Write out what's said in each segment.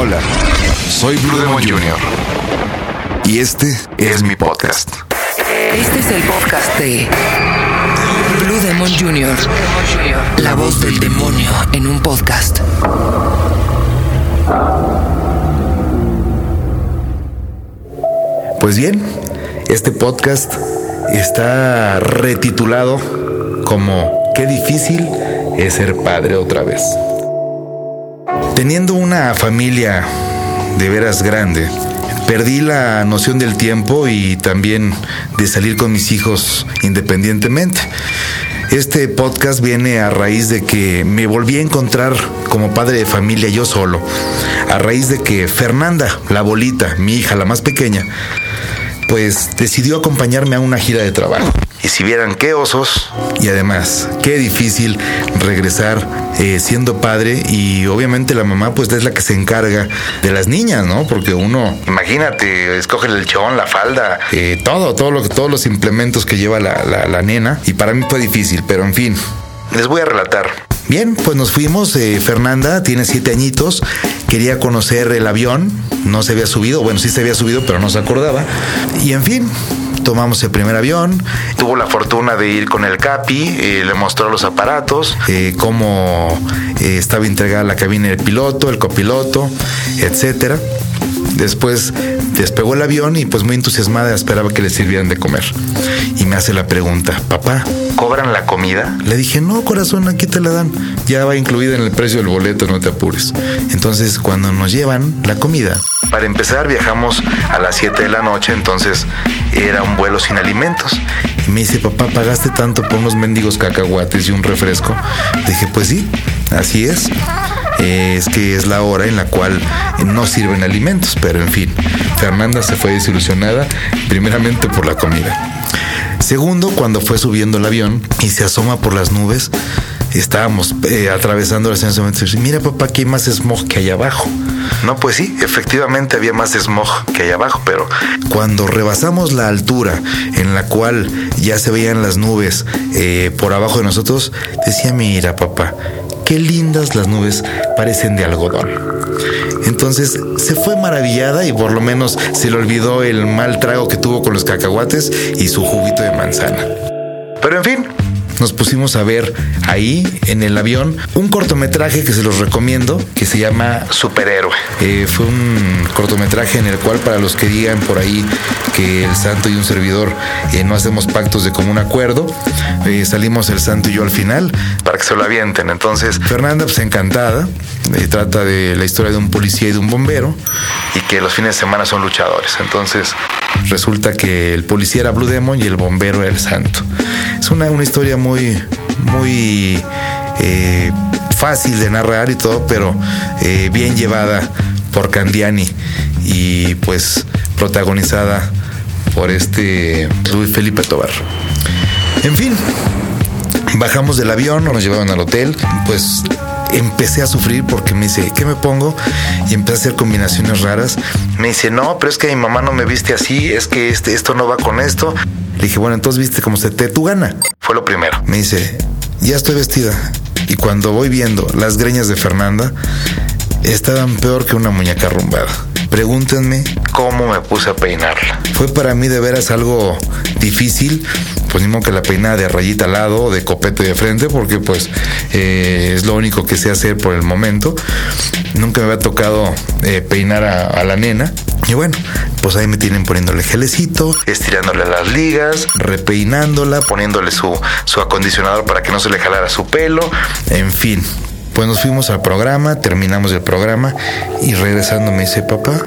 Hola, soy Blue Demon Jr. Y este es mi podcast. Este es el podcast de Blue Demon Jr. La voz del demonio en un podcast. Pues bien, este podcast está retitulado como Qué difícil es ser padre otra vez. Teniendo una familia de veras grande, perdí la noción del tiempo y también de salir con mis hijos independientemente. Este podcast viene a raíz de que me volví a encontrar como padre de familia yo solo, a raíz de que Fernanda, la bolita, mi hija, la más pequeña, pues decidió acompañarme a una gira de trabajo. Y si vieran qué osos y además qué difícil regresar eh, siendo padre y obviamente la mamá pues es la que se encarga de las niñas, ¿no? Porque uno, imagínate, escoge el chón, la falda, eh, todo, todo lo, todos los implementos que lleva la, la, la nena y para mí fue difícil, pero en fin, les voy a relatar. Bien, pues nos fuimos. Eh, Fernanda tiene siete añitos. Quería conocer el avión. No se había subido. Bueno, sí se había subido, pero no se acordaba. Y en fin, tomamos el primer avión. Tuvo la fortuna de ir con el Capi, eh, le mostró los aparatos, eh, cómo eh, estaba integrada la cabina del piloto, el copiloto, etcétera. Después despegó el avión y pues muy entusiasmada esperaba que le sirvieran de comer. Y me hace la pregunta, papá, ¿cobran la comida? Le dije, no, corazón, aquí te la dan. Ya va incluida en el precio del boleto, no te apures. Entonces, cuando nos llevan la comida, para empezar viajamos a las 7 de la noche, entonces era un vuelo sin alimentos. Y me dice, papá, ¿pagaste tanto por unos mendigos cacahuates y un refresco? Le dije, pues sí, así es es que es la hora en la cual no sirven alimentos, pero en fin, Fernanda se fue desilusionada primeramente por la comida. Segundo, cuando fue subiendo el avión y se asoma por las nubes, estábamos eh, atravesando ese momento. Mira, papá, aquí hay más smog que allá abajo. No, pues sí, efectivamente había más smog que allá abajo, pero cuando rebasamos la altura en la cual ya se veían las nubes eh, por abajo de nosotros, decía, mira, papá, qué lindas las nubes parecen de algodón. Entonces se fue maravillada y por lo menos se le olvidó el mal trago que tuvo con los cacahuates y su juguito de manzana. Pero en fin, nos pusimos a ver ahí en el avión un cortometraje que se los recomiendo que se llama Superhéroe. Eh, fue un cortometraje en el cual para los que digan por ahí que el santo y un servidor eh, no hacemos pactos de común acuerdo, eh, salimos el santo y yo al final para que se lo avienten. Entonces Fernanda pues encantada, trata de la historia de un policía y de un bombero y que los fines de semana son luchadores. Entonces resulta que el policía era Blue Demon y el bombero era el santo. Es una, una historia muy, muy eh, fácil de narrar y todo, pero eh, bien llevada por Candiani y pues protagonizada por este Luis Felipe Tobar. En fin, bajamos del avión, nos llevaron al hotel, pues empecé a sufrir porque me dice, ¿qué me pongo? Y empecé a hacer combinaciones raras. Me dice, no, pero es que mi mamá no me viste así, es que este, esto no va con esto. Le dije, bueno, entonces viste como se te tu gana. Fue lo primero. Me dice, ya estoy vestida. Y cuando voy viendo las greñas de Fernanda, estaban peor que una muñeca arrumbada. Pregúntenme cómo me puse a peinarla. Fue para mí de veras algo difícil, pues modo que la peinada de rayita al lado de copete de frente, porque pues eh, es lo único que sé hacer por el momento. Nunca me había tocado eh, peinar a, a la nena. Y bueno, pues ahí me tienen poniéndole gelecito, estirándole las ligas, repeinándola, poniéndole su, su acondicionador para que no se le jalara su pelo, en fin. Pues nos fuimos al programa, terminamos el programa y regresando me dice, papá,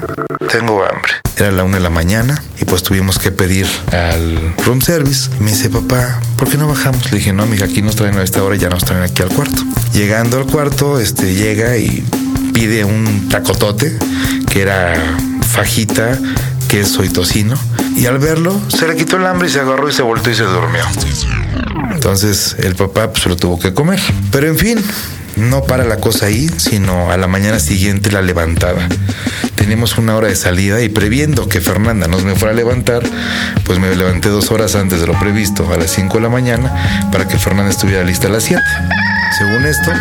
tengo hambre. Era la una de la mañana y pues tuvimos que pedir al room service. Me dice, papá, ¿por qué no bajamos? Le dije, no, mija, aquí nos traen a esta hora, ya nos traen aquí al cuarto. Llegando al cuarto, este llega y pide un tacotote que era fajita, queso y tocino. Y al verlo, se le quitó el hambre y se agarró y se volvió y se durmió. Entonces el papá pues lo tuvo que comer. Pero en fin, no para la cosa ahí, sino a la mañana siguiente la levantada. Teníamos una hora de salida y previendo que Fernanda nos me fuera a levantar, pues me levanté dos horas antes de lo previsto, a las 5 de la mañana, para que Fernanda estuviera lista a las 7. Según esto,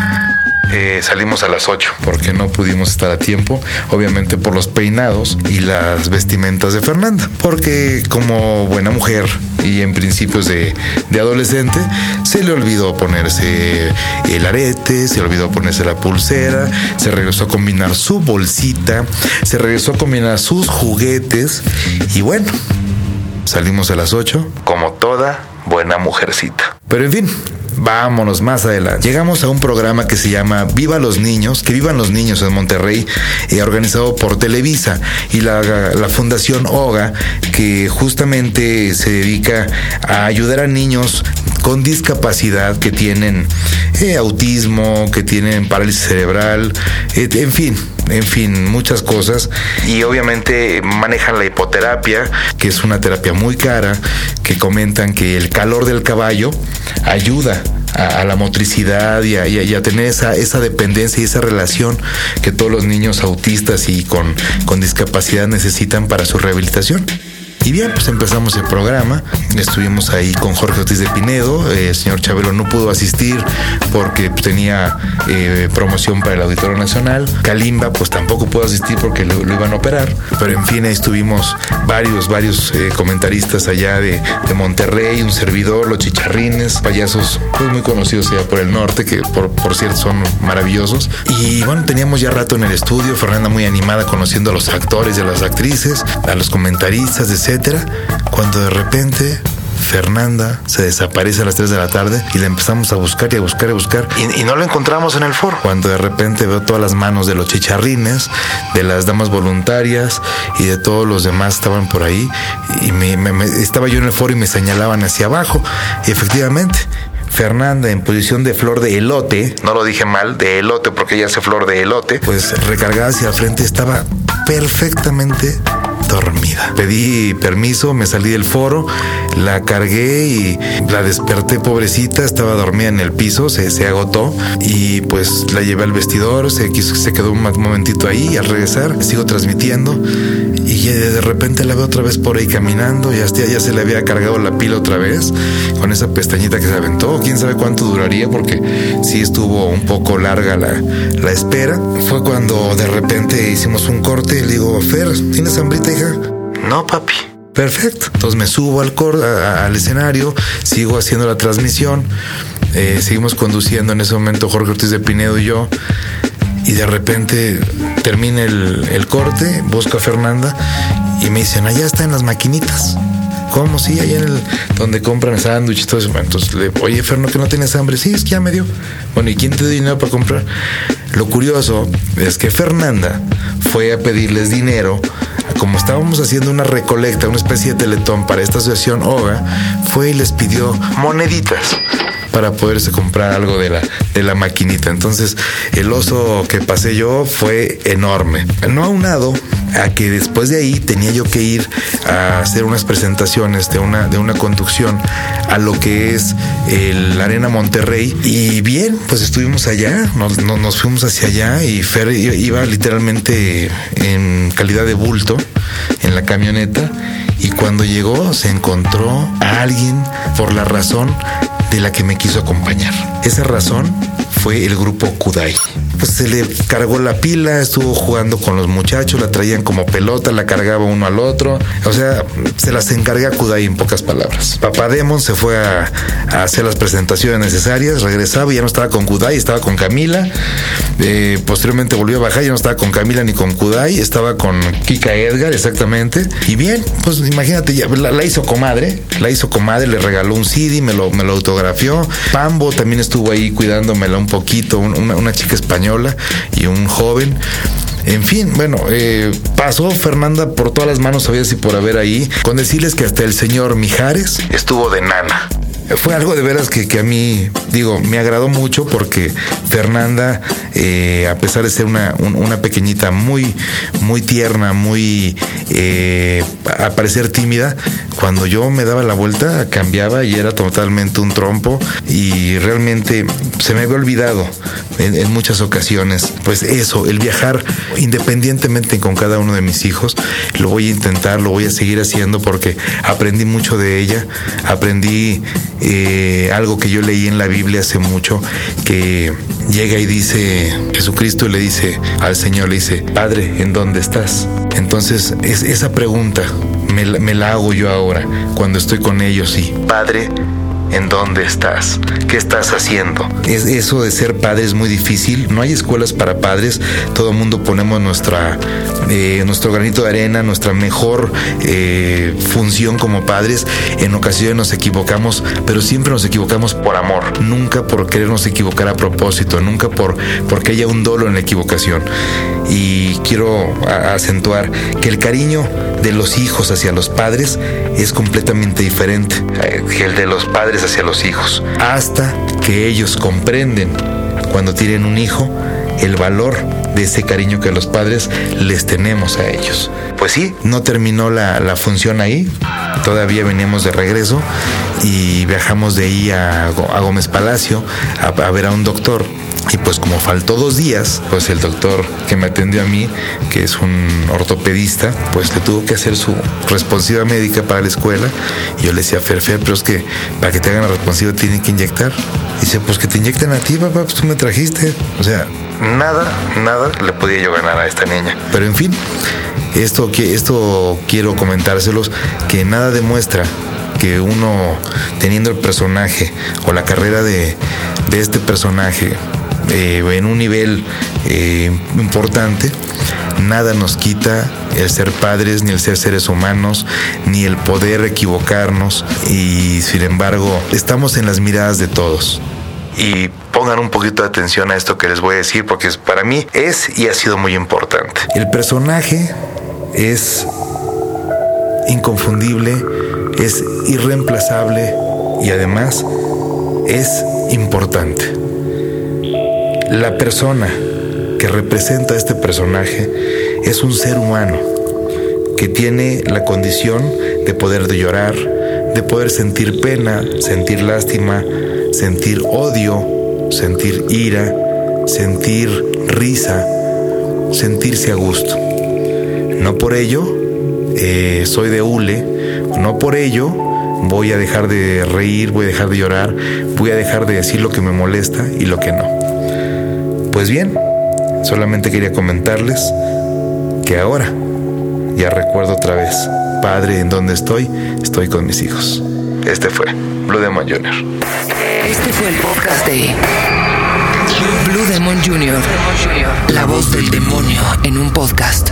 eh, salimos a las 8 porque no pudimos estar a tiempo, obviamente por los peinados y las vestimentas de Fernanda, porque como buena mujer y en principios de, de adolescente, se le olvidó ponerse el arete, se olvidó ponerse la pulsera, se regresó a combinar su bolsita, se regresó a combinar sus juguetes y bueno, salimos a las 8 como toda buena mujercita. Pero en fin, vámonos más adelante. Llegamos a un programa que se llama Viva los Niños, que vivan los niños en Monterrey, eh, organizado por Televisa y la, la, Fundación OGA, que justamente se dedica a ayudar a niños con discapacidad que tienen eh, autismo, que tienen parálisis cerebral, en fin, en fin, muchas cosas. Y obviamente manejan la hipoterapia, que es una terapia muy cara, que comentan que el calor del caballo ayuda a, la motricidad y a, tener esa, esa dependencia y esa relación que todos los niños autistas y con, con discapacidad necesitan para su rehabilitación. Y bien, pues empezamos el programa. Estuvimos ahí con Jorge Ortiz de Pinedo. Eh, el señor Chabelo no pudo asistir porque tenía eh, promoción para el Auditorio Nacional. Kalimba, pues tampoco pudo asistir porque lo, iban a operar. Pero en fin, ahí estuvimos varios, varios eh, comentaristas allá de, de, Monterrey, un servidor, los chicharrines, payasos pues, muy conocidos allá por el norte, que por, por cierto son maravillosos. Y bueno, teníamos ya rato en el estudio. Fernanda muy animada conociendo a los actores y a las actrices, a los comentaristas de cuando de repente Fernanda se desaparece a las 3 de la tarde y la empezamos a buscar y a buscar y a buscar y, no la encontramos en el foro. Cuando de repente veo todas las manos de los chicharrines, de las damas voluntarias y de todos los demás estaban por ahí y me, estaba yo en el foro y me señalaban hacia abajo. Y efectivamente, Fernanda en posición de flor de elote, no lo dije mal, de elote porque ella hace flor de elote, pues recargada hacia el frente estaba perfectamente dormida. Pedí permiso, me salí del foro, la cargué y la desperté pobrecita, estaba dormida en el piso, se, agotó y pues la llevé al vestidor, se, se quedó un momentito ahí al regresar, sigo transmitiendo y de repente la veo otra vez por ahí caminando, ya, ya se le había cargado la pila otra vez con esa pestañita que se aventó, quién sabe cuánto duraría porque sí estuvo un poco larga la, la espera. Fue cuando de repente hicimos un corte y le digo, Fer, ¿tienes hambrita, hija? No, papi. Perfecto. Entonces me subo al, cor al escenario, sigo haciendo la transmisión, eh, seguimos conduciendo en ese momento Jorge Ortiz de Pinedo y yo y de repente termina el, corte, busco a Fernanda y me dicen, allá está en las maquinitas. ¿Cómo? Sí, allá en el donde compran sándwiches y todo eso. Entonces le oye, Ferno, que no tienes hambre. Sí, es que ya me dio. Bueno, ¿y quién te dio dinero para comprar? Lo curioso es que Fernanda fue a pedirles dinero. Como estábamos haciendo una recolecta, una especie de teletón para esta asociación OGA, fue y les pidió moneditas para poderse comprar algo de la, de la maquinita. Entonces, el oso que pasé yo fue enorme. No aunado a que después de ahí tenía yo que ir a hacer unas presentaciones de una, de una conducción a lo que es el Arena Monterrey. Y bien, pues estuvimos allá, nos, nos fuimos hacia allá y Fer iba literalmente en calidad de bulto en la camioneta y cuando llegó se encontró a alguien por la razón de la que me quiso acompañar. Esa razón fue el grupo Kudai. Pues se le cargó la pila, estuvo jugando con los muchachos, la traían como pelota, la cargaba uno al otro. O sea, se las encargué a Kudai en pocas palabras. Papá Demon se fue a, hacer las presentaciones necesarias, regresaba y ya no estaba con Kudai, estaba con Camila. Eh, posteriormente volvió a bajar, ya no estaba con Camila ni con Kudai, estaba con Kika Edgar, exactamente. Y bien, pues imagínate, ya, la, hizo comadre, la hizo comadre, le regaló un CD, me lo, me lo autografió. Pambo también estuvo ahí cuidándomela un poquito, una, chica española y un joven. En fin, bueno, eh, pasó Fernanda por todas las manos, sabía si por haber ahí, con decirles que hasta el señor Mijares estuvo de nana fue algo de veras que, a mí, digo, me agradó mucho porque Fernanda, eh, a pesar de ser una, una, pequeñita muy, muy tierna, muy, eh, a parecer tímida, cuando yo me daba la vuelta cambiaba y era totalmente un trompo y realmente se me había olvidado en muchas ocasiones. Pues eso, el viajar independientemente con cada uno de mis hijos, lo voy a intentar, lo voy a seguir haciendo porque aprendí mucho de ella, aprendí eh, algo que yo leí en la Biblia hace mucho, que llega y dice, Jesucristo le dice al Señor, le dice, Padre, ¿en dónde estás? Entonces, es, esa pregunta me, me la hago yo ahora, cuando estoy con ellos y, Padre, ¿En dónde estás? ¿Qué estás haciendo? Es, eso de ser padre es muy difícil. No hay escuelas para padres. Todo el mundo ponemos nuestra, eh, nuestro granito de arena, nuestra mejor eh, función como padres. En ocasiones nos equivocamos, pero siempre nos equivocamos por amor. Nunca por querernos equivocar a propósito. Nunca por porque haya un dolo en la equivocación. Y quiero acentuar que el cariño de los hijos hacia los padres es completamente diferente. Que el de los padres hacia los hijos, hasta que ellos comprenden cuando tienen un hijo el valor de ese cariño que los padres les tenemos a ellos. Pues sí, no terminó la, función ahí, todavía venimos de regreso y viajamos de ahí a, Gómez Palacio a ver a un doctor y pues como faltó dos días, pues el doctor que me atendió a mí, que es un ortopedista, pues le tuvo que hacer su responsiva médica para la escuela. Y yo le decía, Ferfer, pero es que para que te hagan la responsiva tienen que inyectar. Y dice, pues que te inyecten a ti, papá, pues tú me trajiste. O sea, nada, nada le podía yo ganar a esta niña. Pero en fin, esto, esto quiero comentárselos, que nada demuestra que uno teniendo el personaje o la carrera de, de este personaje eh, en un nivel eh, importante, nada nos quita el ser padres, ni el ser seres humanos, ni el poder equivocarnos y sin embargo estamos en las miradas de todos. Y pongan un poquito de atención a esto que les voy a decir porque para mí es y ha sido muy importante. El personaje es inconfundible, es irreemplazable y además es importante. La persona que representa a este personaje es un ser humano que tiene la condición de poder llorar, de poder sentir pena, sentir lástima, sentir odio, sentir ira, sentir risa, sentirse a gusto. No por ello eh, soy de hule, no por ello voy a dejar de reír, voy a dejar de llorar, voy a dejar de decir lo que me molesta y lo que no. Pues bien, solamente quería comentarles que ahora ya recuerdo otra vez, Padre, ¿en dónde estoy? Estoy con mis hijos. Este fue Blue Demon Jr. Este fue el podcast de Blue Demon Jr. La voz del demonio en un podcast.